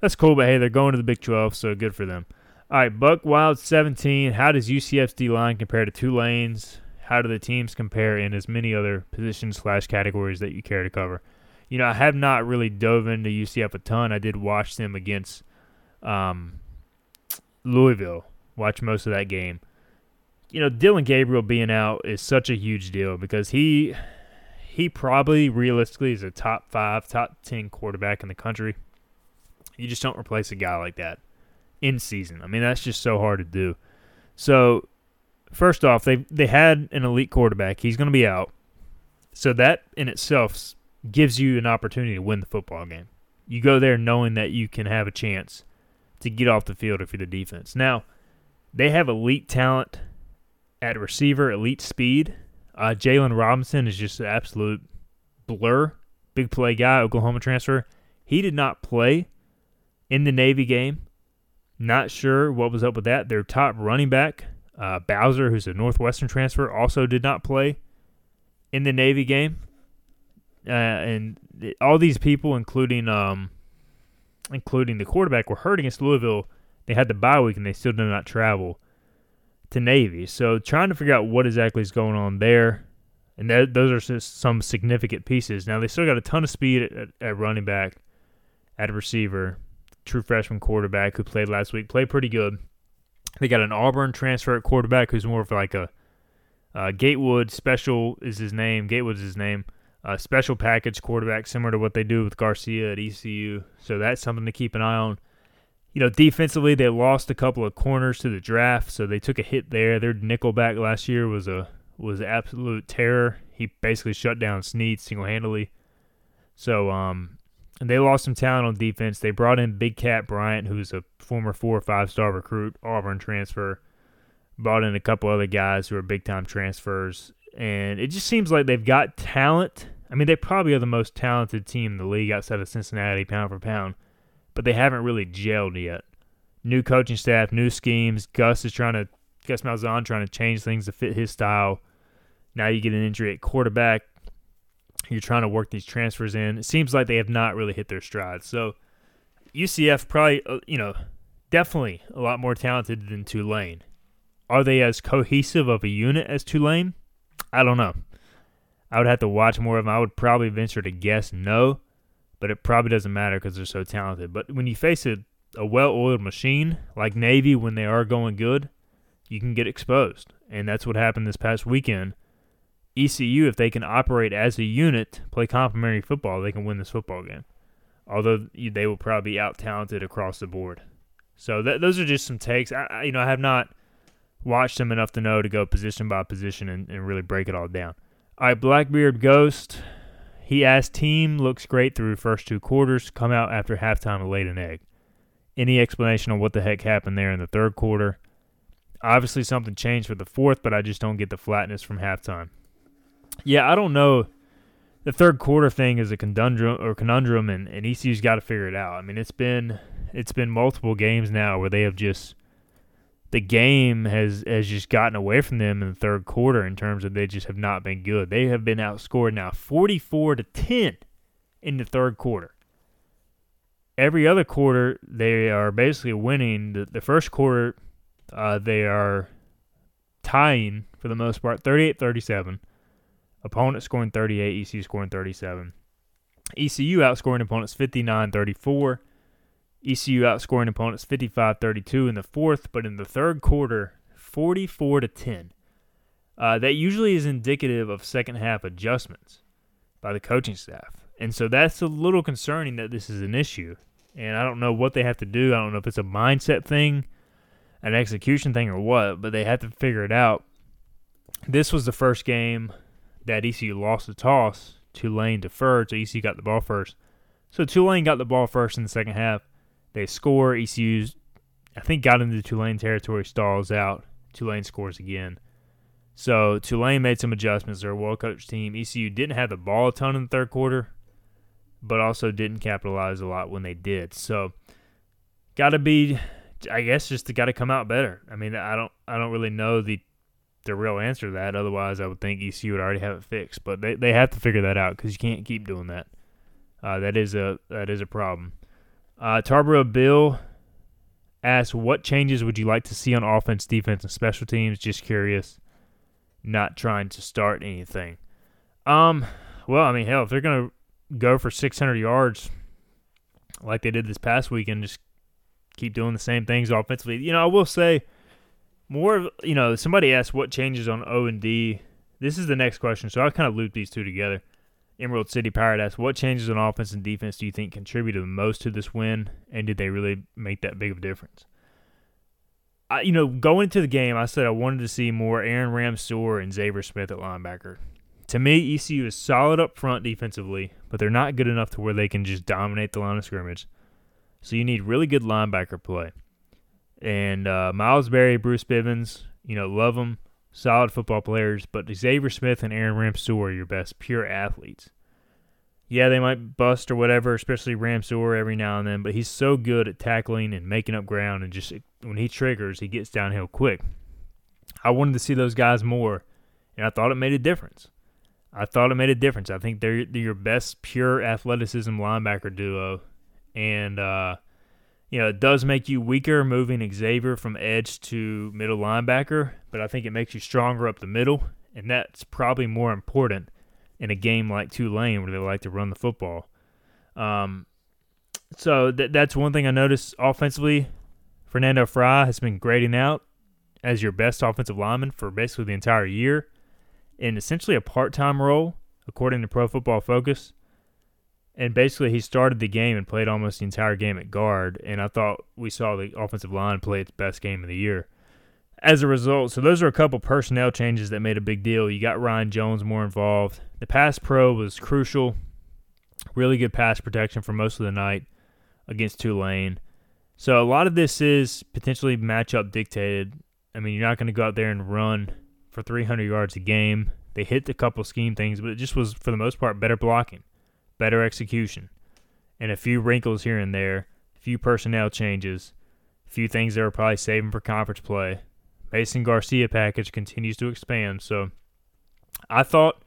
That's cool, but hey, they're going to the Big 12, so good for them. All right, Buck Wild 17. How does UCF's D line compare to Tulane's? How do the teams compare in as many other positions slash categories that you care to cover? You know, I have not really dove into UCF a ton. I did watch them against um, Louisville, watch most of that game. You know, Dillon Gabriel being out is such a huge deal because he he probably realistically is a top five, top ten quarterback in the country. You just don't replace a guy like that in season. I mean, that's just so hard to do. So, first off, they they had an elite quarterback. He's going to be out. So that in itself gives you an opportunity to win the football game. You go there knowing that you can have a chance to get off the field if you're the defense. Now, they have elite talent at receiver, elite speed. Uh, Jaylon Robinson is just an absolute blur. Big play guy, Oklahoma transfer. He did not play in the Navy game. Not sure what was up with that. Their top running back, uh, Bowser, who's a Northwestern transfer, also did not play in the Navy game. Uh, and all these people, including um, including the quarterback, were hurt against Louisville. They had the bye week and they still did not travel to Navy. So trying to figure out what exactly is going on there. And that, those are just some significant pieces. Now they still got a ton of speed at, at running back, at receiver, true freshman quarterback who played last week, played pretty good. They got an Auburn transfer at quarterback who's more of like a uh, Gatewood special is his name. Gatewood's his name. Special package quarterback, similar to what they do with Garcia at ECU. So that's something to keep an eye on. You know, defensively, they lost a couple of corners to the draft, so they took a hit there. Their nickelback last year was a was absolute terror. He basically shut down Snead single handedly. So um, and they lost some talent on defense. They brought in Big Cat Bryant, who's a former four or five star recruit, Auburn transfer. Brought in a couple other guys who are big time transfers. And it just seems like they've got talent. I mean, they probably are the most talented team in the league outside of Cincinnati, pound for pound, but they haven't really gelled yet. New coaching staff, new schemes. Gus is trying to, Gus Malzahn trying to change things to fit his style. Now you get an injury at quarterback you're trying to work these transfers in. It seems like they have not really hit their stride. So UCF probably, uh, you know, definitely a lot more talented than Tulane. Are they as cohesive of a unit as Tulane? I don't know. I would have to watch more of them. I would probably venture to guess no, but it probably doesn't matter because they're so talented. But when you face a, a well oiled machine like Navy when they are going good, you can get exposed. And that's what happened this past weekend ECU, if they can operate as a unit, play complementary football, they can win this football game. Although they will probably be out talented across the board. So th- those are just some takes. I, you know, I have not watched them enough to know to go position by position and, and really break it all down. All right, Blackbeard Ghost. He asked, team looks great through first two quarters. Come out after halftime and laid an egg. Any explanation on what the heck happened there in the third quarter? Obviously, something changed for the fourth, but I just don't get the flatness from halftime. Yeah, I don't know. The third quarter thing is a conundrum or conundrum, and, and ECU's got to figure it out. I mean, it's been it's been multiple games now where they have just the game has has just gotten away from them in the third quarter in terms of they just have not been good. They have been outscored now 44 to 10 in the third quarter. Every other quarter they are basically winning. The, the first quarter uh, they are tying for the most part 38-37. Opponent scoring 38, ECU scoring 37. ECU outscoring opponents 59 34. ECU outscoring opponents 55 32 in the fourth, but in the third quarter, 44 to 10. Uh, that usually is indicative of second half adjustments by the coaching staff. And so that's a little concerning that this is an issue. And I don't know what they have to do. I don't know if it's a mindset thing, an execution thing, or what, but they have to figure it out. This was the first game that ECU lost the toss. Tulane deferred, so ECU got the ball first. So Tulane got the ball first in the second half. They score. ECU's, I think, got into Tulane territory, stalls out. Tulane scores again. So Tulane made some adjustments. They're a well coached team. ECU didn't have the ball a ton in the third quarter, but also didn't capitalize a lot when they did. So got to be, I guess, just got to come out better. I mean, I don't, I don't really know the the real answer to that. Otherwise, I would think ECU would already have it fixed. But they, they have to figure that out because you can't keep doing that. Uh, that is a that is a problem. Uh, Tarboro Bill asks, "What changes would you like to see on offense, defense, and special teams?" Just curious. Not trying to start anything. Um, well, I mean, hell, if they're gonna go for 600 yards like they did this past weekend, just keep doing the same things offensively. You know, I will say more. You know, somebody asked what changes on O and D. This is the next question, so I'll kind of loop these two together. Emerald City asks, what changes on offense and defense do you think contributed the most to this win, and did they really make that big of a difference? I, you know, going into the game, I said I wanted to see more Aaron Ramseur and Xavier Smith at linebacker. To me, ECU is solid up front defensively, but they're not good enough to where they can just dominate the line of scrimmage. So you need really good linebacker play. And uh, Miles Berry, Bruce Bivens, you know, love them solid football players, but Xavier Smith and Aaron Ramseur are your best pure athletes. Yeah, they might bust or whatever, especially Ramseur every now and then, but he's so good at tackling and making up ground and just when he triggers, he gets downhill quick. I wanted to see those guys more, and I thought it made a difference. I thought it made a difference. I think they're, they're your best pure athleticism linebacker duo, and uh, you know, it does make you weaker moving Xavier from edge to middle linebacker, but I think it makes you stronger up the middle, and that's probably more important in a game like Tulane where they like to run the football. Um, so th- that's one thing I noticed offensively. Fernando Fry has been grading out as your best offensive lineman for basically the entire year in essentially a part time role, according to Pro Football Focus and basically he started the game and played almost the entire game at guard. And I thought we saw the offensive line play its best game of the year. As a result, so those are a couple personnel changes that made a big deal. You got Ryan Jones more involved. The pass pro was crucial. Really good pass protection for most of the night against Tulane. So a lot of this is potentially matchup dictated. I mean, you're not going to go out there and run for 300 yards a game. They hit a couple scheme things, but it just was for the most part better blocking better execution, and a few wrinkles here and there, a few personnel changes, a few things they were probably saving for conference play. Mason Garcia package continues to expand, so I thought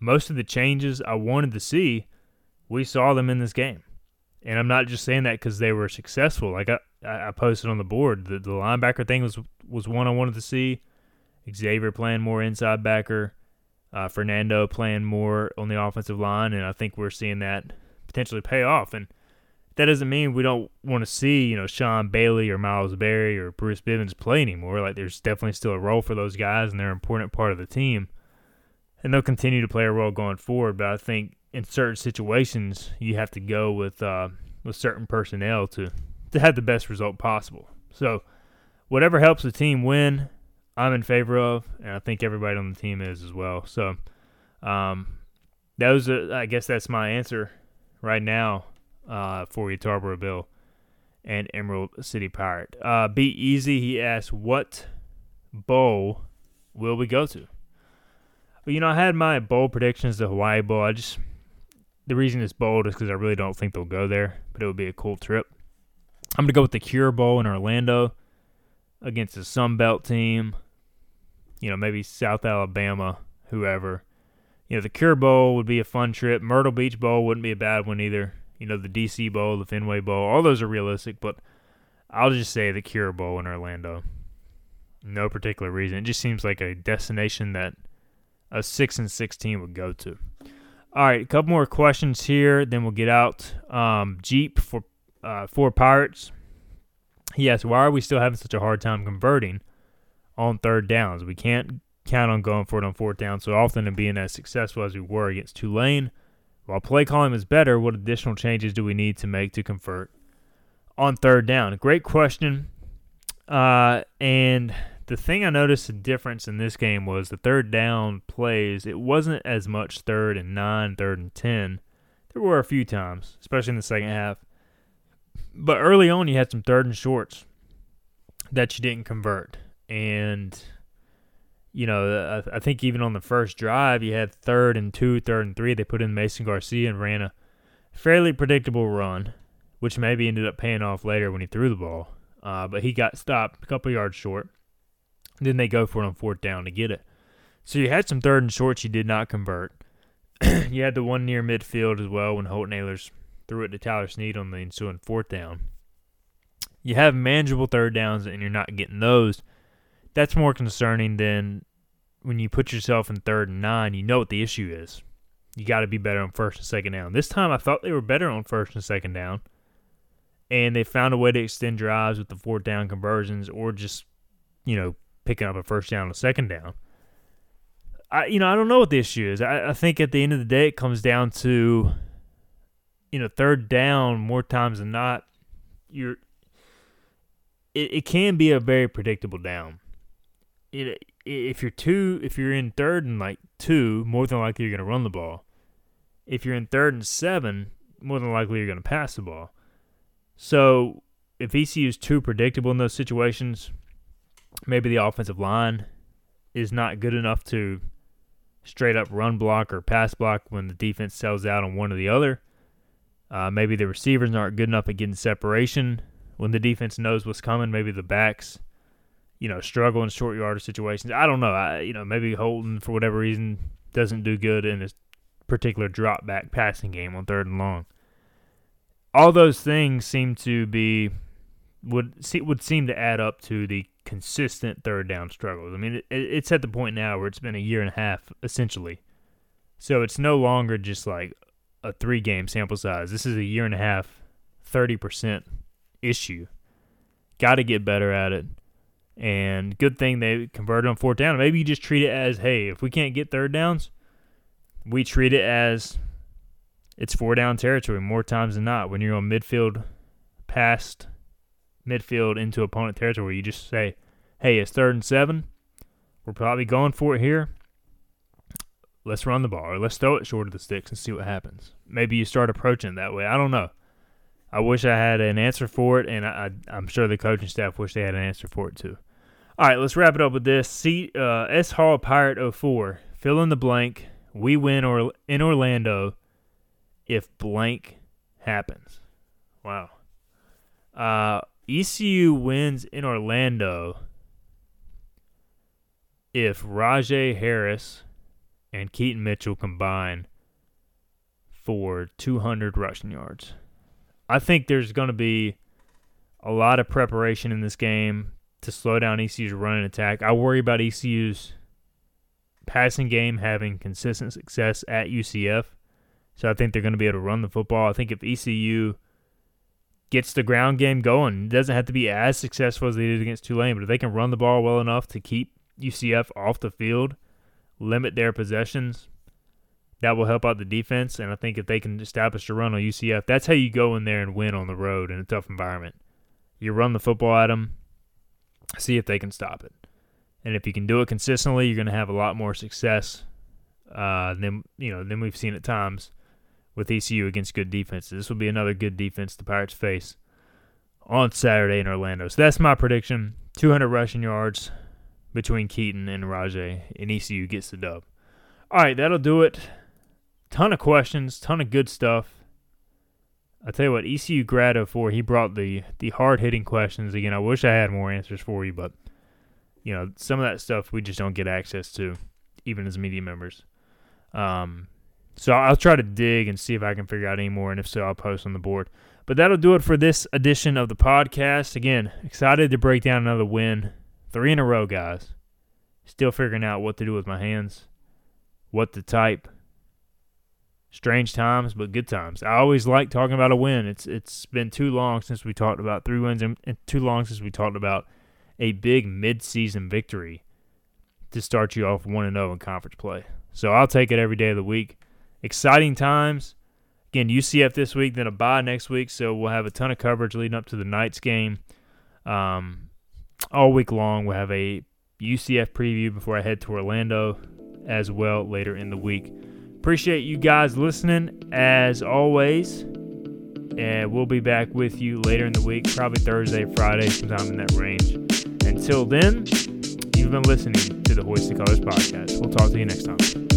most of the changes I wanted to see, we saw them in this game. And I'm not just saying that because they were successful. Like I, I posted on the board, the, the linebacker thing was was one I wanted to see. Xavier playing more inside backer uh, Fernando playing more on the offensive line, and I think we're seeing that potentially pay off. And that doesn't mean we don't want to see, you know, Sean Bailey or Miles Berry or Bruce Bivens play anymore. Like, there's definitely still a role for those guys, and they're an important part of the team. And they'll continue to play a role going forward. But I think in certain situations, you have to go with uh, with certain personnel to to have the best result possible. So, whatever helps the team win, I'm in favor of, and I think everybody on the team is as well. So, um, those are, I guess that's my answer right now uh, for you, Tarboro Bill and Emerald City Pirate. Uh, Be Easy, he asked, what bowl will we go to? Well, you know, I had my bowl predictions, the Hawaii Bowl. I just, the reason it's bold is because I really don't think they'll go there, but it would be a cool trip. I'm going to go with the Cure Bowl in Orlando against a Sun Belt team you know, maybe South Alabama, whoever. You know, the Cure Bowl would be a fun trip. Myrtle Beach Bowl wouldn't be a bad one either. You know, the DC Bowl, the Fenway Bowl, all those are realistic, but I'll just say the Cure Bowl in Orlando. No particular reason. It just seems like a destination that a 6 and 16 would go to. All right, a couple more questions here, then we'll get out. Um, Jeep for uh, for Pirates. Yes, why are we still having such a hard time converting? On third downs. We can't count on going for it on fourth down so often and being as successful as we were against Tulane. While play calling is better, what additional changes do we need to make to convert on third down? Great question. Uh, and the thing I noticed a difference in this game was the third down plays. It wasn't as much third and nine, third and ten. There were a few times, especially in the second half. But early on, you had some third and shorts that you didn't convert and you know, I, I, think even on the first drive, you had third and two, third and three. They put in Mason Garcia and ran a fairly predictable run, which maybe ended up paying off later when he threw the ball. Uh, but he got stopped a couple yards short. Then they go for it on fourth down to get it. So you had some third and shorts you did not convert. you had the one near midfield as well when Holton Ahlers threw it to Tyler Snead on the ensuing fourth down. You have manageable third downs and you're not getting those. That's more concerning than when you put yourself in third and nine, you know what the issue is. You got to be better on first and second down. This time I thought they were better on first and second down. And they found a way to extend drives with the fourth down conversions or just, you know, picking up a first down and a second down. I you know, I don't know what the issue is. I, I think at the end of the day it comes down to you know, third down more times than not, you're it, it can be a very predictable down. It if you're two, if you're in third and like two, more than likely you're going to run the ball. If you're in third and seven, more than likely you're going to pass the ball. So if ECU is too predictable in those situations, maybe the offensive line is not good enough to straight up run block or pass block when the defense sells out on one or the other. Uh, maybe the receivers aren't good enough at getting separation when the defense knows what's coming. Maybe the backs you know, struggle in short yardage situations. I don't know. I you know maybe Holton for whatever reason doesn't do good in this particular drop back passing game on third and long. All those things seem to be would see, would seem to add up to the consistent third down struggles. I mean, it, it's at the point now where it's been a year and a half essentially, so it's no longer just like a three game sample size. This is a year and a half, thirty percent issue. Got to get better at it. And good thing they converted on fourth down. Maybe you just treat it as, hey, if we can't get third downs, we treat it as it's four down territory more times than not. When you're on midfield, past midfield into opponent territory, you just say, hey, it's third and seven. We're probably going for it here. Let's run the ball or let's throw it short of the sticks and see what happens. Maybe you start approaching that way. I don't know. I wish I had an answer for it, and I, am sure the coaching staff wish they had an answer for it too. All right, let's wrap it up with this. See, uh, S Hall Pirate 04. Fill in the blank. We win or in Orlando if blank happens. Wow. Uh, ECU wins in Orlando if Rahjai Harris and Keaton Mitchell combine for 200 rushing yards. I think there's going to be a lot of preparation in this game to slow down ECU's running attack. I worry about ECU's passing game having consistent success at UCF. So I think they're going to be able to run the football. I think if ECU gets the ground game going, it doesn't have to be as successful as they did against Tulane, but if they can run the ball well enough to keep UCF off the field, limit their possessions, that will help out the defense. And I think if they can establish a run on UCF, that's how you go in there and win on the road in a tough environment. You run the football at them, see if they can stop it. And if you can do it consistently, you're going to have a lot more success uh, than you know than we've seen at times with ECU against good defenses. This will be another good defense the Pirates face on Saturday in Orlando. So that's my prediction: 200 rushing yards between Keaton and Rahjai, and ECU gets the dub. All right, that'll do it. Ton of questions, ton of good stuff. I tell you what, ECU grad of 04, he brought the the hard hitting questions again. I wish I had more answers for you, but you know some of that stuff we just don't get access to, even as media members. Um, so I'll try to dig and see if I can figure out any more, and if so, I'll post on the board. But that'll do it for this edition of the podcast. Again, excited to break down another win, three in a row, guys. Still figuring out what to do with my hands, what to type strange times, but good times. I always like talking about a win. It's it's been too long since we talked about three wins and, and too long since we talked about a big mid-season victory to start you off 1 and 0 in conference play. So I'll take it every day of the week. Exciting times. Again, UCF this week, then a bye next week, so we'll have a ton of coverage leading up to the Knights game. Um, all week long, we'll have a UCF preview before I head to Orlando as well later in the week. Appreciate you guys listening as always. And we'll be back with you later in the week, probably Thursday, Friday, sometime in that range. Until then, you've been listening to the Hoist the Colors podcast. We'll talk to you next time.